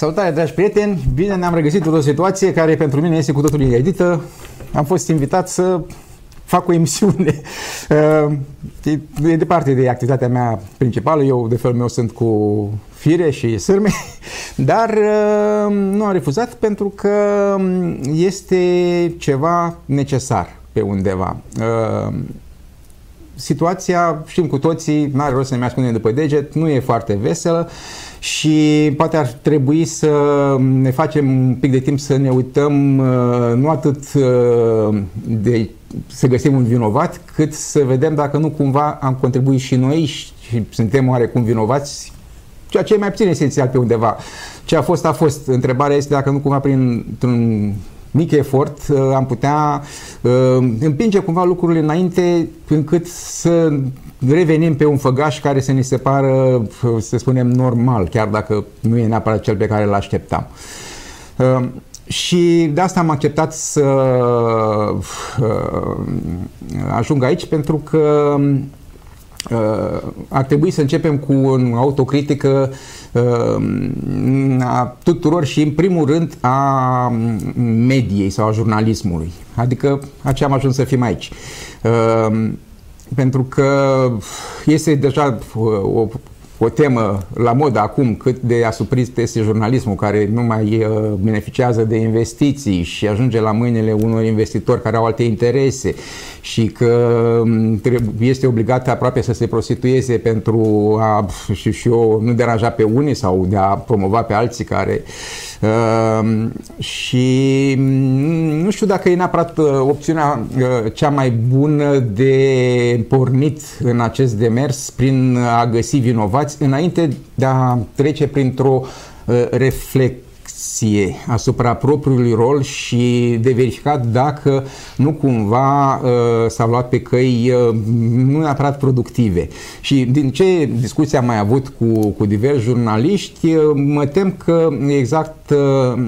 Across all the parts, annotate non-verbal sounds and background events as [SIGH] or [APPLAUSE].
Salutare, dragi prieteni! Bine ne-am regăsit într-o situație care pentru mine este cu totul inedită. Am fost invitat să fac o emisiune. [LAUGHS] Uh, e departe de activitatea mea principală. Eu, de felul meu, sunt cu fire și sârme, [LAUGHS] dar uh, nu am refuzat pentru că este ceva necesar pe undeva. Uh, situația, știm cu toții, n-are rost să ne mai spunem după deget, nu e foarte veselă și poate ar trebui să ne facem un pic de timp să ne uităm uh, nu atât uh, de să găsim un vinovat, cât să vedem dacă nu cumva am contribuit și noi și suntem oarecum vinovați ceea ce e mai puțin esențial pe undeva. Ce a fost, a fost. Întrebarea este dacă nu cumva prin un mic efort uh, am putea împinge cumva lucrurile înainte încât să revenim pe un făgaș care să ni se pară, să spunem, normal, chiar dacă nu e neapărat cel pe care îl așteptam. Uh, și de asta am acceptat să uh, ajung aici pentru că uh, ar trebui să începem cu o autocritică a tuturor și în primul rând a mediei sau a jurnalismului. Adică a ce am ajuns să fim aici pentru că este deja o, o temă la mod acum cât de asuprit este jurnalismul care nu mai uh, beneficiază de investiții și ajunge la mâinile unor investitori care au alte interese și că um, este obligat aproape să se prostitueze pentru a, și, și eu, nu deranja pe unii sau de a promova pe alții care uh, și mm, nu știu dacă e neapărat uh, opțiunea uh, cea mai bună de pornit în acest demers prin a găsi vinovați înainte de a trece printr-o uh, reflect reflexie asupra propriului rol și de verificat dacă nu cumva uh, s-a luat pe căi uh, nu neapărat productive. Și din ce discuții am mai avut cu, cu diversi jurnaliști, uh, mă tem că exact uh,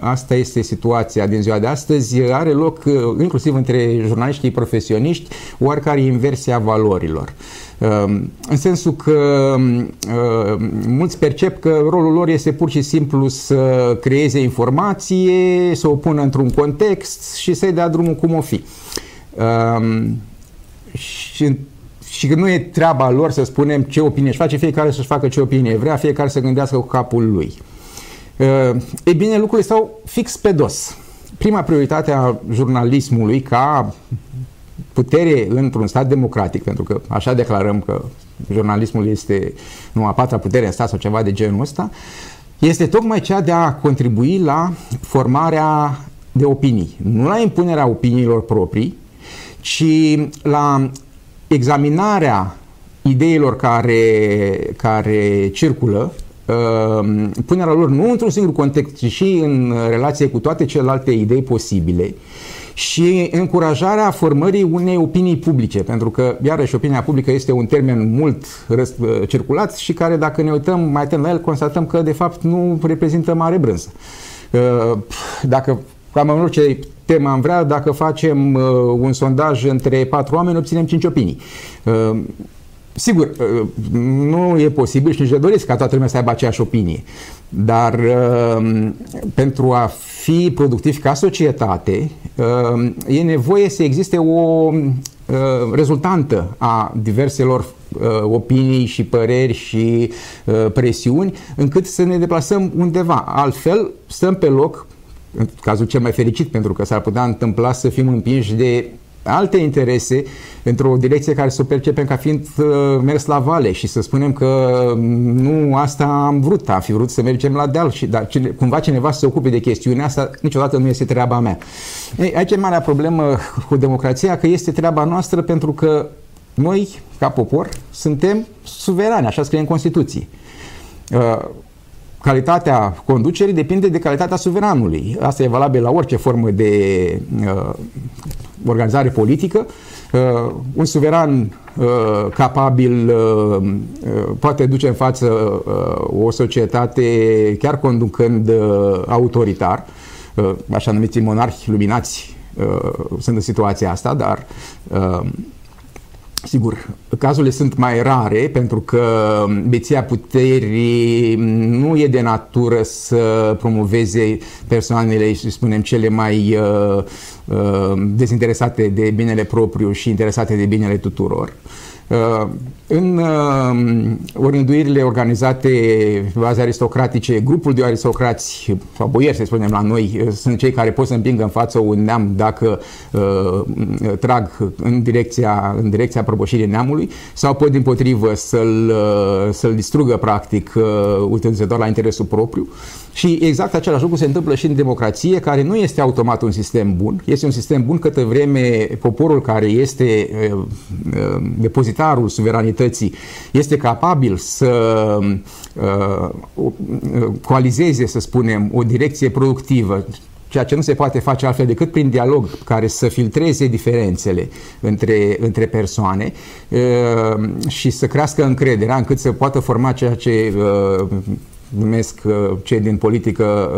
asta este situația din ziua de astăzi. Are loc, uh, inclusiv între jurnaliștii profesioniști, oarecare inversia valorilor. Ehm, în sensul că ehm, mulți percep că rolul lor este pur și simplu să creeze informație, să o pună într-un context și să-i dea drumul cum o fi. Ehm, și și că nu e treaba lor să spunem ce opinie își face, fiecare să-și facă ce opinie vrea, fiecare să gândească cu capul lui. Ei bine, lucrurile stau fix pe dos. Prima prioritate a jurnalismului ca putere într-un stat democratic, pentru că așa declarăm că jurnalismul este nu a patra putere în stat sau ceva de genul ăsta, este tocmai cea de a contribui la formarea de opinii. Nu la impunerea opiniilor proprii, ci la examinarea ideilor care, care circulă, uh, punerea lor nu într-un singur context, ci și în relație cu toate celelalte idei posibile și încurajarea formării unei opinii publice, pentru că, iarăși, opinia publică este un termen mult circulat și care, dacă ne uităm mai atent la el, constatăm că, de fapt, nu reprezintă mare brânză. Uh, dacă cam în orice temă am vrea, dacă facem uh, un sondaj între patru oameni, obținem cinci opinii. Uh, sigur, nu e posibil și nici de doresc ca toată lumea să aibă aceeași opinie. Dar pentru a fi productiv ca societate, uh, e nevoie să existe o uh, rezultantă a diverselor uh, opinii și păreri și presiuni, încât să ne deplasăm undeva. Altfel, stăm pe loc, în cazul cel mai fericit, pentru că s-ar putea întâmpla să fim împinși de alte interese într-o direcție care să o percepem ca fiind uh, mers la vale și să spunem că nu asta am vrut, am fi vrut să mergem la deal și dar cine, cumva cineva să se ocupe de chestiunea asta, niciodată nu este treaba mea. Ei, aici e marea problemă cu democrația, că este treaba noastră pentru că noi, ca popor, suntem suverani, așa scrie în Constituție. Uh, calitatea conducerii depinde de calitatea suveranului. Asta e valabil la orice formă de uh, organizare politică. Uh, un suveran uh, capabil uh, uh, poate duce în față uh, o societate chiar conducând uh, autoritar, uh, așa numiți monarhi luminați uh, sunt în situația asta, dar uh, Sigur, cazurile sunt mai rare pentru că beția puterii nu e de natură să promoveze persoanele, să spunem, cele mai uh, uh, dezinteresate de binele propriu și interesate de binele tuturor. Uh, în uh, orânduirile organizate baze aristocratice, grupul de aristocrați sau boieri, să spunem la noi, uh, sunt cei care pot să împingă în față un neam dacă uh, trag în direcția, în direcția prăbușirii neamului sau pot din potrivă să-l, uh, să-l distrugă practic uh, utilizător la interesul propriu. Și exact același lucru se întâmplă și în democrație, care nu este automat un sistem bun. Este un sistem bun câtă vreme poporul care este uh, uh, depozitarul suveranității este capabil să uh, coalizeze, să spunem, o direcție productivă, ceea ce nu se poate face altfel decât prin dialog care să filtreze diferențele între, între persoane uh, și să crească încrederea încât să poată forma ceea ce uh, numesc uh, cei din politică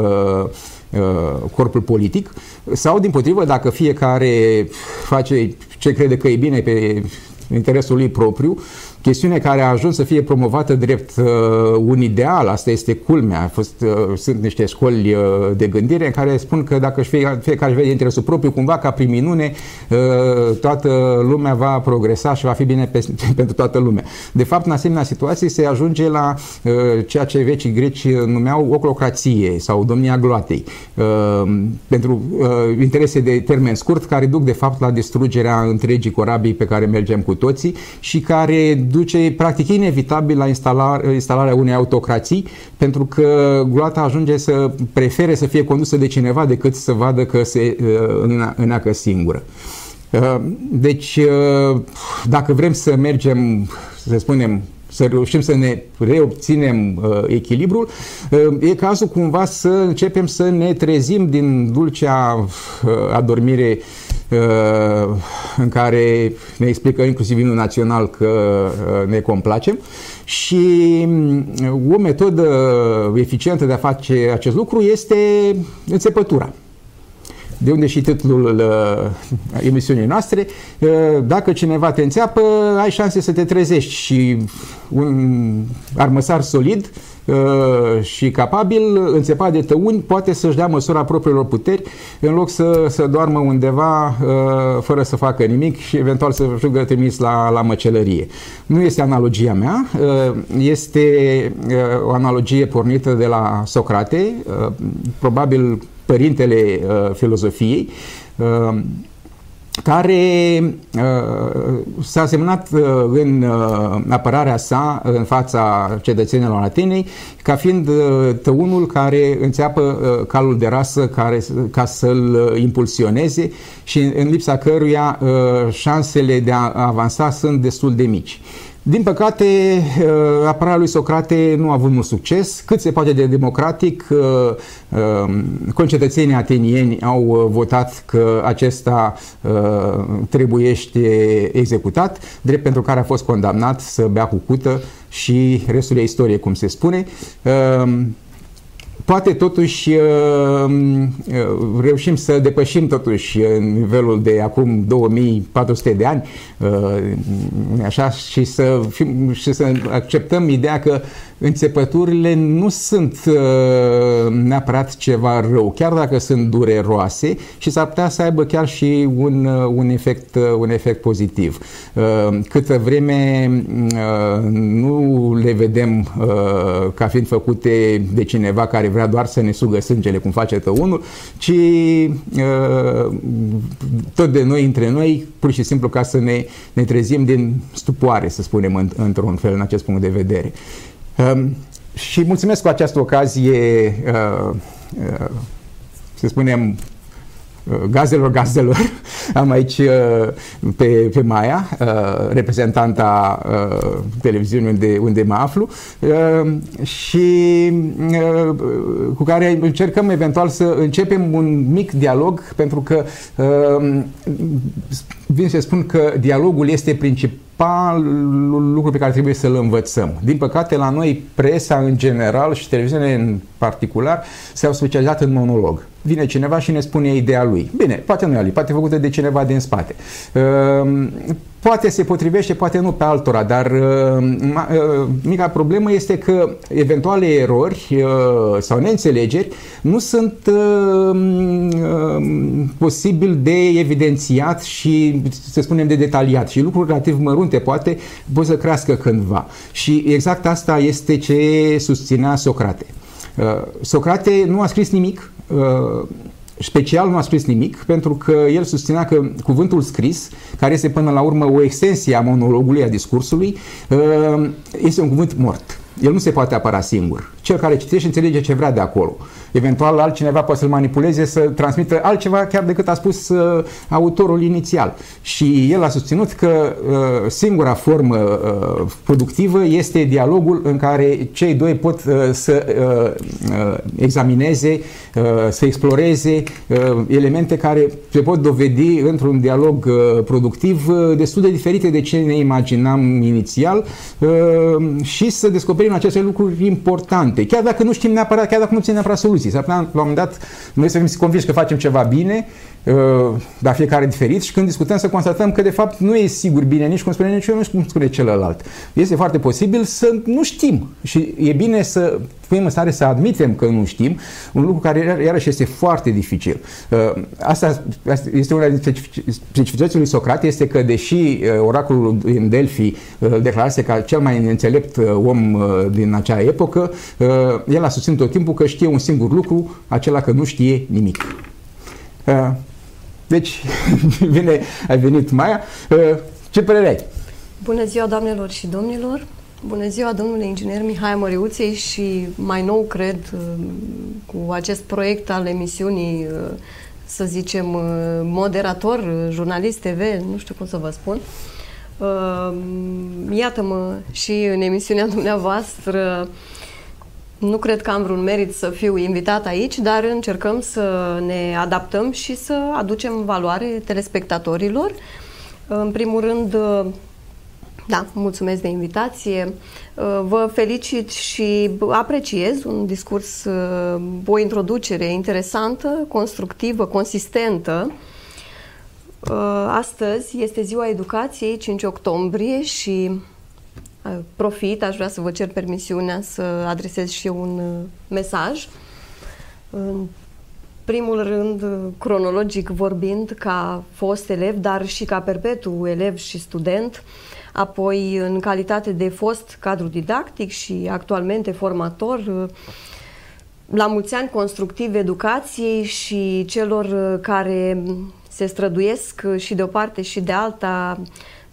uh, uh, corpul politic, sau din potrivă, dacă fiecare face ce crede că e bine pe interesul lui propriu, chestiune care a ajuns să fie promovată drept uh, un ideal, asta este culmea, a fost, uh, sunt niște școli uh, de gândire în care spun că dacă fie, fiecare își vede interesul propriu, cumva ca prin minune uh, toată lumea va progresa și va fi bine pe, [LAUGHS] pentru toată lumea. De fapt, în asemenea situații se ajunge la uh, ceea ce vecii greci numeau oclocrație sau domnia gloatei, uh, pentru uh, interese de termen scurt care duc de fapt la distrugerea întregii corabii pe care mergem cu toții și care duce practic inevitabil la instalare, instalarea unei autocrații, pentru că gloata ajunge să prefere să fie condusă de cineva decât să vadă că se uh, îneacă singură. Uh, deci, uh, dacă vrem să mergem, să spunem, să reușim să ne reobținem uh, echilibrul, uh, e cazul cumva să începem să ne trezim din dulcea uh, adormire uh, în care ne explică inclusiv inul național că uh, ne complacem. Și um, o metodă eficientă de a face acest lucru este înțepătura. De unde și titlul uh, emisiunii noastre, uh, dacă cineva te înțeapă, ai șanse să te trezești și un armăsar solid uh, și capabil, înțepat de tăuni, poate să-și dea măsura propriilor puteri în loc să, să doarmă undeva uh, fără să facă nimic și eventual să ajungă trimis la, la măcelărie. Nu este analogia mea, uh, este uh, o analogie pornită de la Socrate, uh, probabil părintele uh, filozofiei, uh, care uh, s-a semnat uh, în uh, apărarea sa în fața cetățenilor Atenei ca fiind uh, tăunul care înțeapă uh, calul de rasă care, ca să-l uh, impulsioneze și în, în lipsa căruia uh, șansele de a avansa sunt destul de mici. Din păcate, uh, apărarea lui Socrate nu a avut mult succes. Cât se poate de democratic, uh, uh, concetățenii atenieni au votat că acesta trebuiește executat, drept pentru care a fost condamnat să bea cu cută și restul e istorie, cum se spune poate totuși uh, uh, reușim să depășim totuși nivelul de acum 2400 de ani uh, așa, și, să fim, și să acceptăm ideea că înțepăturile nu sunt uh, neapărat ceva rău, chiar dacă sunt dureroase și s-ar putea să aibă chiar și un, uh, un, efect, uh, un efect pozitiv. Câtă vreme nu le vedem ca fiind făcute de cineva care vrea doar să ne sugă sângele, cum face unul, ci tot de noi între noi, pur și simplu ca să ne, ne trezim din stupoare, să spunem, într-un fel, în acest punct de vedere. Um, și mulțumesc cu această ocazie, uh, uh, să spunem, uh, gazelor gazelor. [LAUGHS] Am aici uh, pe, pe Maia, uh, reprezentanta televiziunii unde, unde mă aflu și cu care încercăm eventual să începem un mic dialog pentru că vin să spun că dialogul este principal principalul lucru pe care trebuie să-l învățăm. Din păcate, la noi, presa în general și televiziunea în particular s-au specializat în monolog. Vine cineva și ne spune ideea lui. Bine, poate nu e a lui, poate făcută de cineva din spate. Ehm, poate se potrivește, poate nu pe altora, dar mica problemă este că eventuale erori sau neînțelegeri nu sunt posibil de evidențiat și, să spunem, de detaliat și lucruri relativ mărunte poate pot să crească cândva. Și exact asta este ce susținea Socrate. Socrate nu a scris nimic special nu a scris nimic, pentru că el susținea că cuvântul scris, care este până la urmă o extensie a monologului, a discursului, uh, este un cuvânt mort. El nu se poate apăra singur. Cel care citește înțelege ce vrea de acolo. Eventual altcineva poate să-l manipuleze să transmită altceva chiar decât a spus uh, autorul inițial. Și el a susținut că uh, singura formă uh, productivă este dialogul în care cei doi pot uh, să uh, uh, examineze, uh, să exploreze uh, elemente care se pot dovedi într-un dialog uh, productiv uh, destul de diferite de ce ne imaginam inițial uh, și să descoperim aceste lucruri importante. Chiar dacă nu știm neapărat, chiar dacă nu ținem neapărat soluții soluții. S-ar putea, la un moment dat, noi să fim convinși că facem ceva bine, uh, dar fiecare diferit și când discutăm să constatăm că de fapt nu e sigur bine nici cum spune nici eu, nici cum spune celălalt. Este foarte posibil să nu știm și e bine să fim în stare să admitem că nu știm, un lucru care iarăși este foarte dificil. Uh, asta este una dintre specificitățile lui Socrate, este că deși uh, oracolul din Delphi declarase ca cel mai înțelept om din acea epocă, el a susținut tot timpul că știe un singur lucru, acela că nu știe nimic. Uh, deci, [LAUGHS] vine, ai venit Maia. Uh, ce părere ai? Bună ziua, doamnelor și domnilor! Bună ziua, domnule inginer Mihai Măriuței și mai nou, cred, uh, cu acest proiect al emisiunii, să zicem, moderator, jurnalist TV, nu știu cum să vă spun. Iată-mă și în emisiunea dumneavoastră nu cred că am vreun merit să fiu invitat aici, dar încercăm să ne adaptăm și să aducem valoare telespectatorilor. În primul rând, da, mulțumesc de invitație. Vă felicit și apreciez un discurs, o introducere interesantă, constructivă, consistentă. Astăzi este ziua educației, 5 octombrie și profit, aș vrea să vă cer permisiunea să adresez și eu un uh, mesaj. În primul rând, uh, cronologic vorbind, ca fost elev, dar și ca perpetu elev și student, apoi în calitate de fost cadru didactic și actualmente formator, uh, la mulți ani constructiv educației și celor care se străduiesc și de o parte și de alta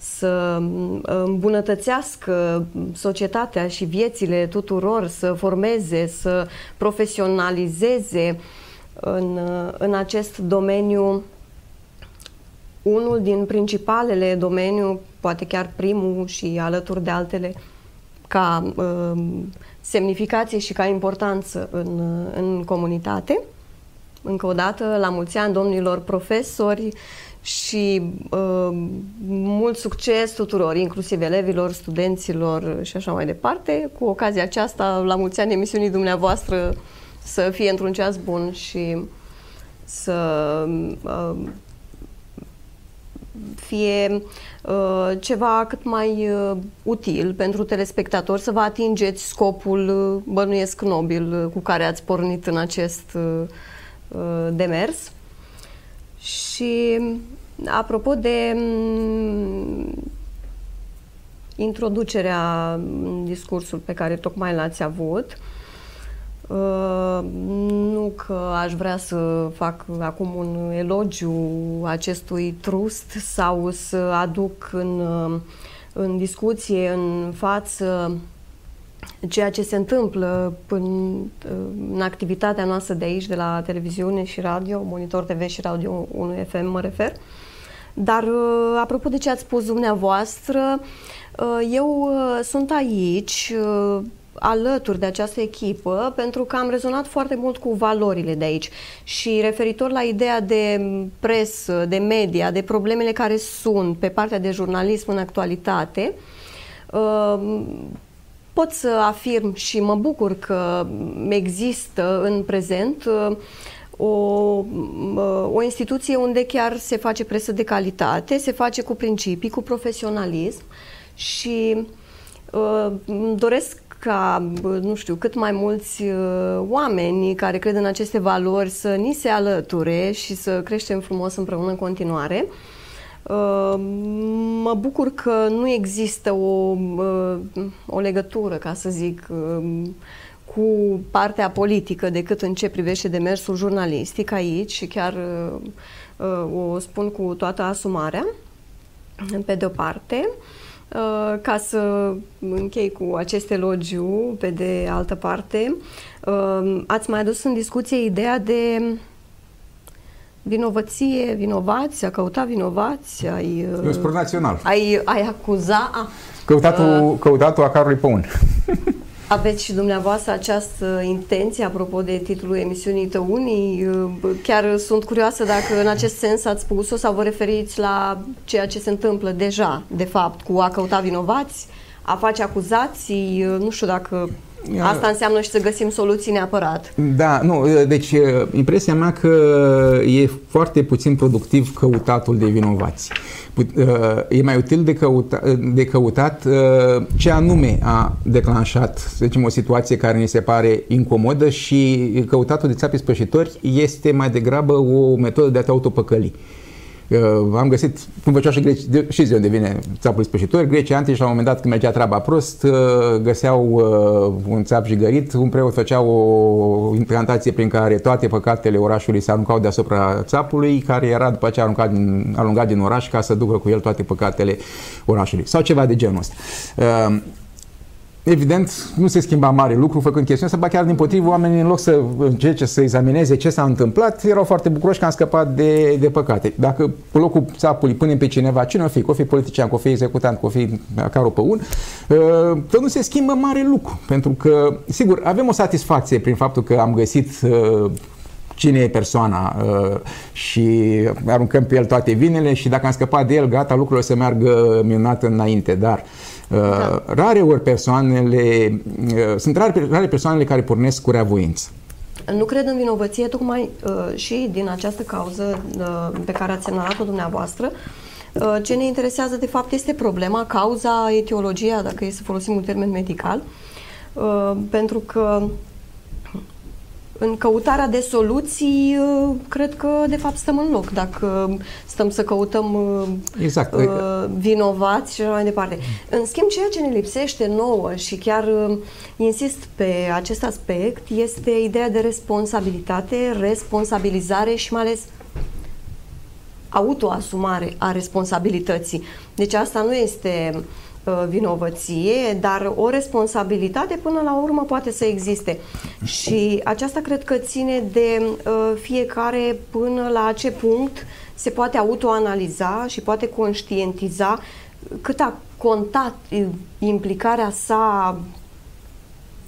să îmbunătățească societatea și viețile tuturor, să formeze, să profesionalizeze în, în acest domeniu unul din principalele domeniu, poate chiar primul și alături de altele, ca uh, semnificație și ca importanță în, în comunitate. Încă o dată, la mulți ani, domnilor profesori și uh, mult succes tuturor, inclusiv elevilor, studenților și așa mai departe. Cu ocazia aceasta, la mulți ani emisiunii dumneavoastră să fie într-un ceas bun și să uh, fie uh, ceva cât mai uh, util pentru telespectatori, să vă atingeți scopul, uh, bănuiesc nobil, uh, cu care ați pornit în acest uh, uh demers. Și apropo de mm, introducerea în discursul pe care tocmai l-ați avut, uh, nu că aș vrea să fac acum un elogiu acestui trust sau să aduc în, uh, în discuție în față ceea ce se întâmplă în, în activitatea noastră de aici, de la televiziune și radio, Monitor TV și Radio 1 FM mă refer. Dar, uh, apropo de ce ați spus dumneavoastră, uh, eu uh, sunt aici alături de această echipă pentru că am rezonat foarte mult cu valorile de aici și referitor la ideea de presă, de media, de problemele care sunt pe partea de jurnalism în actualitate, pot să afirm și mă bucur că există în prezent o, o instituție unde chiar se face presă de calitate, se face cu principii, cu profesionalism și uh, doresc ca, nu știu, cât mai mulți uh, oameni care cred în aceste valori să ni se alăture și să creștem frumos împreună în continuare. Uh, mă bucur că nu există o, uh, o legătură, ca să zic, cu partea politică decât în ce privește demersul jurnalistic aici și chiar o spun cu toată asumarea, pe de o parte. Uh, ca să închei cu acest elogiu, pe de altă parte, uh, ați mai adus în discuție ideea de vinovăție, vinovați, a căuta vinovați, ai... E un sport național. Ai, ai acuza... A, căutatul, uh, căutatul a carului păun. [LAUGHS] Aveți și dumneavoastră această intenție apropo de titlul emisiunii Tăunii? Chiar sunt curioasă dacă în acest sens ați spus-o sau vă referiți la ceea ce se întâmplă deja, de fapt, cu a căuta vinovați, a face acuzații, nu știu dacă Asta înseamnă și să găsim soluții neapărat. Da, nu, deci impresia mea că e foarte puțin productiv căutatul de vinovați. E mai util de, căuta, de căutat ce anume a declanșat, să zicem, o situație care ne se pare incomodă și căutatul de țapi spășitori este mai degrabă o metodă de a te autopăcăli. Uh, am găsit, cum făceau și greci, de, și de unde vine țapul spășitor, grecii antici la un moment dat când mergea treaba prost, uh, găseau uh, un țap jigărit, un preot făcea o incantație prin care toate păcatele orașului se aruncau deasupra țapului, care era după aceea aruncat din, alungat din oraș ca să ducă cu el toate păcatele orașului. Sau ceva de genul ăsta. Uh, Evident, nu se schimba mare lucru făcând chestiunea asta, ba chiar din potrivă, oamenii în loc să încerce să examineze ce s-a întâmplat, erau foarte bucuroși că am scăpat de, de păcate. Dacă pe locul țapului punem pe cineva, cine o fi, că o fi politician, că o fi executant, că o fi carul pe un, că nu se schimbă mare lucru. Pentru că, sigur, avem o satisfacție prin faptul că am găsit uh, cine e persoana uh, și aruncăm pe el toate vinele și dacă am scăpat de el, gata, lucrurile o să meargă minunat înainte. Dar da. Uh, rare ori persoanele, uh, sunt rare, rare persoanele care pornesc cu reavoință. Nu cred în vinovăție tocmai uh, și din această cauză uh, pe care ați semnalat-o dumneavoastră. Uh, ce ne interesează de fapt este problema, cauza, etiologia, dacă e să folosim un termen medical, uh, pentru că în căutarea de soluții, uh, cred că de fapt stăm în loc. Dacă stăm să căutăm uh, exact. uh, vinovați și așa mai departe. În schimb, ceea ce ne lipsește nouă și chiar uh, insist pe acest aspect este ideea de responsabilitate, responsabilizare și mai ales autoasumare a responsabilității. Deci asta nu este uh, Uh, vinovăție, dar o responsabilitate până la urmă poate să existe. Și aceasta cred că ține de uh, fiecare până la ce punct se poate autoanaliza și poate conștientiza cât a contat implicarea sa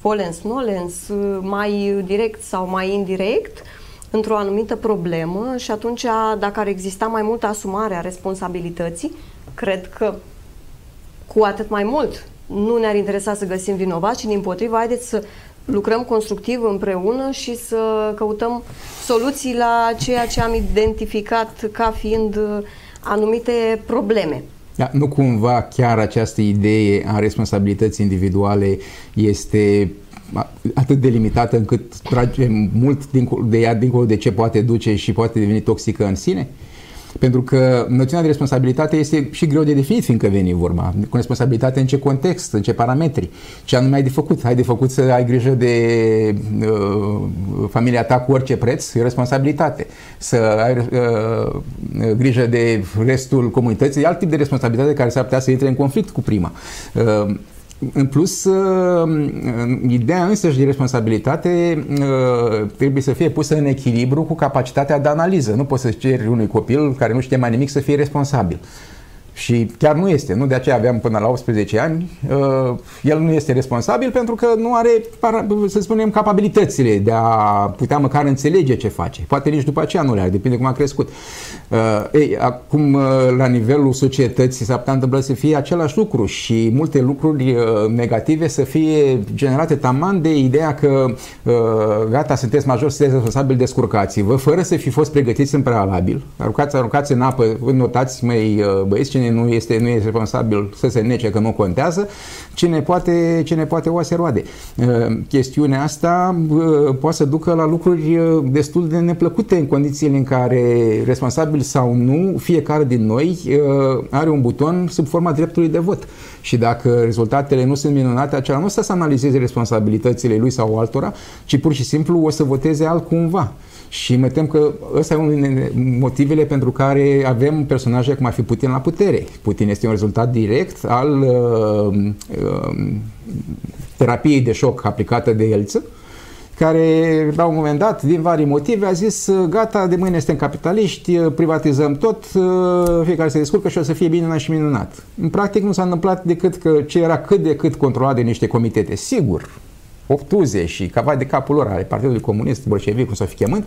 volens, nolens, mai direct sau mai indirect, într-o anumită problemă și atunci, dacă ar exista mai multă asumare a responsabilității, cred că cu atât mai mult nu ne-ar interesa să găsim vinovați, ci din potrivă, haideți să lucrăm constructiv împreună și să căutăm soluții la ceea ce am identificat ca fiind uh, anumite probleme. Da, nu cumva chiar această idee a responsabilității individuale este atât de limitată încât trage mult de ea dincolo de ce poate duce și poate deveni toxică în sine? Pentru că noțiunea de responsabilitate este și greu de definit, fiindcă veni vorba. Cu responsabilitate în ce context, în ce parametri, ce anume ai de făcut. Ai de făcut să ai grijă de uh, familia ta cu orice preț, e responsabilitate. Să ai uh, grijă de restul comunității, e alt tip de responsabilitate care s-ar putea să intre în conflict cu prima. Uh, în plus, uh, ideea însăși de responsabilitate uh, trebuie să fie pusă în echilibru cu capacitatea de analiză. Nu poți să ceri unui copil care nu știe mai nimic să fie responsabil. Și chiar nu este, nu de aceea aveam până la 18 ani, uh, el nu este responsabil pentru că nu are, să spunem, capabilitățile de a putea măcar înțelege ce face. Poate nici după aceea nu le are, depinde cum a crescut. Uh, ei, acum, uh, la nivelul societății s-ar putea întâmpla să fie același lucru și multe lucruri negative să fie generate taman de ideea că gata, sunteți major, sunteți responsabil, descurcați-vă, fără să fi fost pregătiți în prealabil. Aruncați, aruncați în apă, notați, măi băieți, cine nu este, nu este responsabil să se nece că nu contează, cine poate, cine poate oase roade. Uh, chestiunea asta uh, poate să ducă la lucruri uh, destul de neplăcute în condițiile în care, responsabil sau nu, fiecare din noi are un buton sub forma dreptului de vot. Și dacă rezultatele nu sunt minunate, acela nu o să analizeze responsabilitățile lui sau altora, ci pur și simplu o să voteze altcumva. Și mă tem că ăsta e unul din motivele pentru care avem personaje cum ar fi Putin la putere. Putin este un rezultat direct al uh, uh, terapiei de șoc aplicată de Elță, care la un moment dat, din vari motive, a zis gata, de mâine suntem capitaliști, privatizăm tot, uh, fiecare se descurcă și o să fie bine și minunat. În practic nu s-a întâmplat decât că ce era cât de cât controlat de niște comitete. Sigur, obtuze și cava de capul lor ale Partidului Comunist, bolșevic, cum să fi chemând,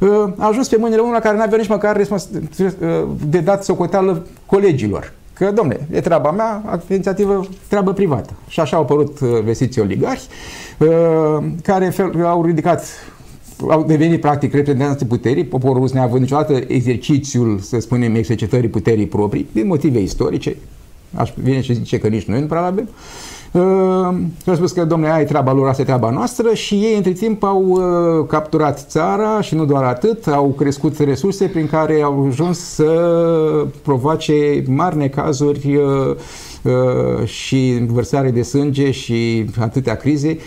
uh, a ajuns pe mâinile unul care n-avea nici măcar uh, de dat socoteală colegilor. Că, domne, e treaba mea, inițiativă, treabă privată. Și așa au apărut uh, vestiții oligarhi, care au ridicat au devenit practic reprezentanții puterii, poporul rus neavând niciodată exercițiul, să spunem, exercitării puterii proprii, din motive istorice, aș vine și zice că nici noi nu prea avem, au spus că, domnule, ai treaba lor, asta e treaba noastră și ei între timp au uh, capturat țara și nu doar atât, au crescut resurse prin care au ajuns să provoace mari necazuri uh, uh, și vărsare de sânge și atâtea crize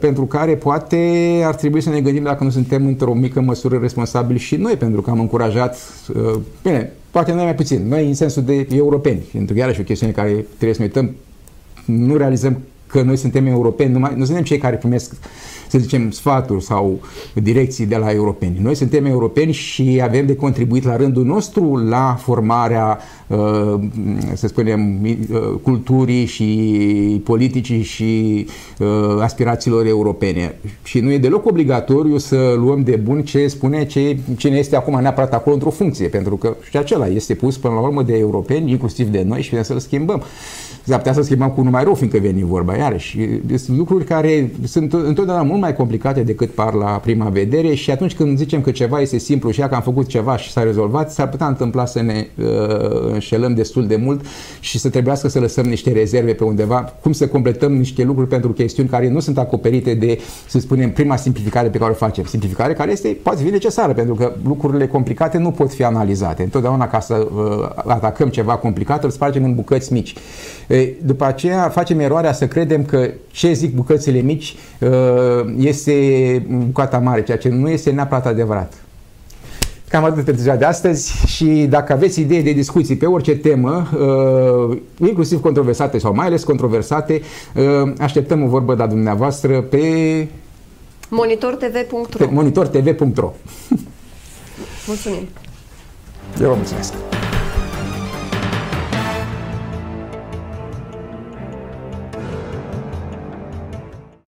pentru care poate ar trebui să ne gândim dacă nu suntem într-o mică măsură responsabili și noi, pentru că am încurajat, bine, poate noi mai puțin, noi în sensul de europeni, pentru că iarăși o chestiune care trebuie să ne uităm nu realizăm că noi suntem europeni, numai, nu suntem cei care primesc, să zicem, sfaturi sau direcții de la europeni. Noi suntem europeni și avem de contribuit la rândul nostru la formarea, uh, să spunem, uh, culturii și politicii și uh, aspirațiilor europene. Și nu e deloc obligatoriu să luăm de bun ce spune ce, cine este acum neapărat acolo într-o funcție, pentru că și acela este pus până la urmă de europeni, inclusiv de noi și putem să-l schimbăm s-ar putea să schimbăm cu numai rău, fiindcă veni vorba iarăși. Sunt lucruri care sunt întotdeauna mult mai complicate decât par la prima vedere și atunci când zicem că ceva este simplu și că am făcut ceva și s-a rezolvat, s-ar putea întâmpla să ne uh, înșelăm destul de mult și să trebuiască să lăsăm niște rezerve pe undeva, cum să completăm niște lucruri pentru chestiuni care nu sunt acoperite de, să spunem, prima simplificare pe care o facem. Simplificare care este, poate fi necesară, pentru că lucrurile complicate nu pot fi analizate. Întotdeauna ca să uh, atacăm ceva complicat, îl spargem în bucăți mici. După aceea facem eroarea să credem că ce zic bucățile mici este bucata mare, ceea ce nu este neapărat adevărat. Cam atât pentru ziua de astăzi și dacă aveți idei de discuții pe orice temă, inclusiv controversate sau mai ales controversate, așteptăm o vorbă de dumneavoastră pe monitortv.ro monitortv.ro Mulțumim! Eu vă mulțumesc!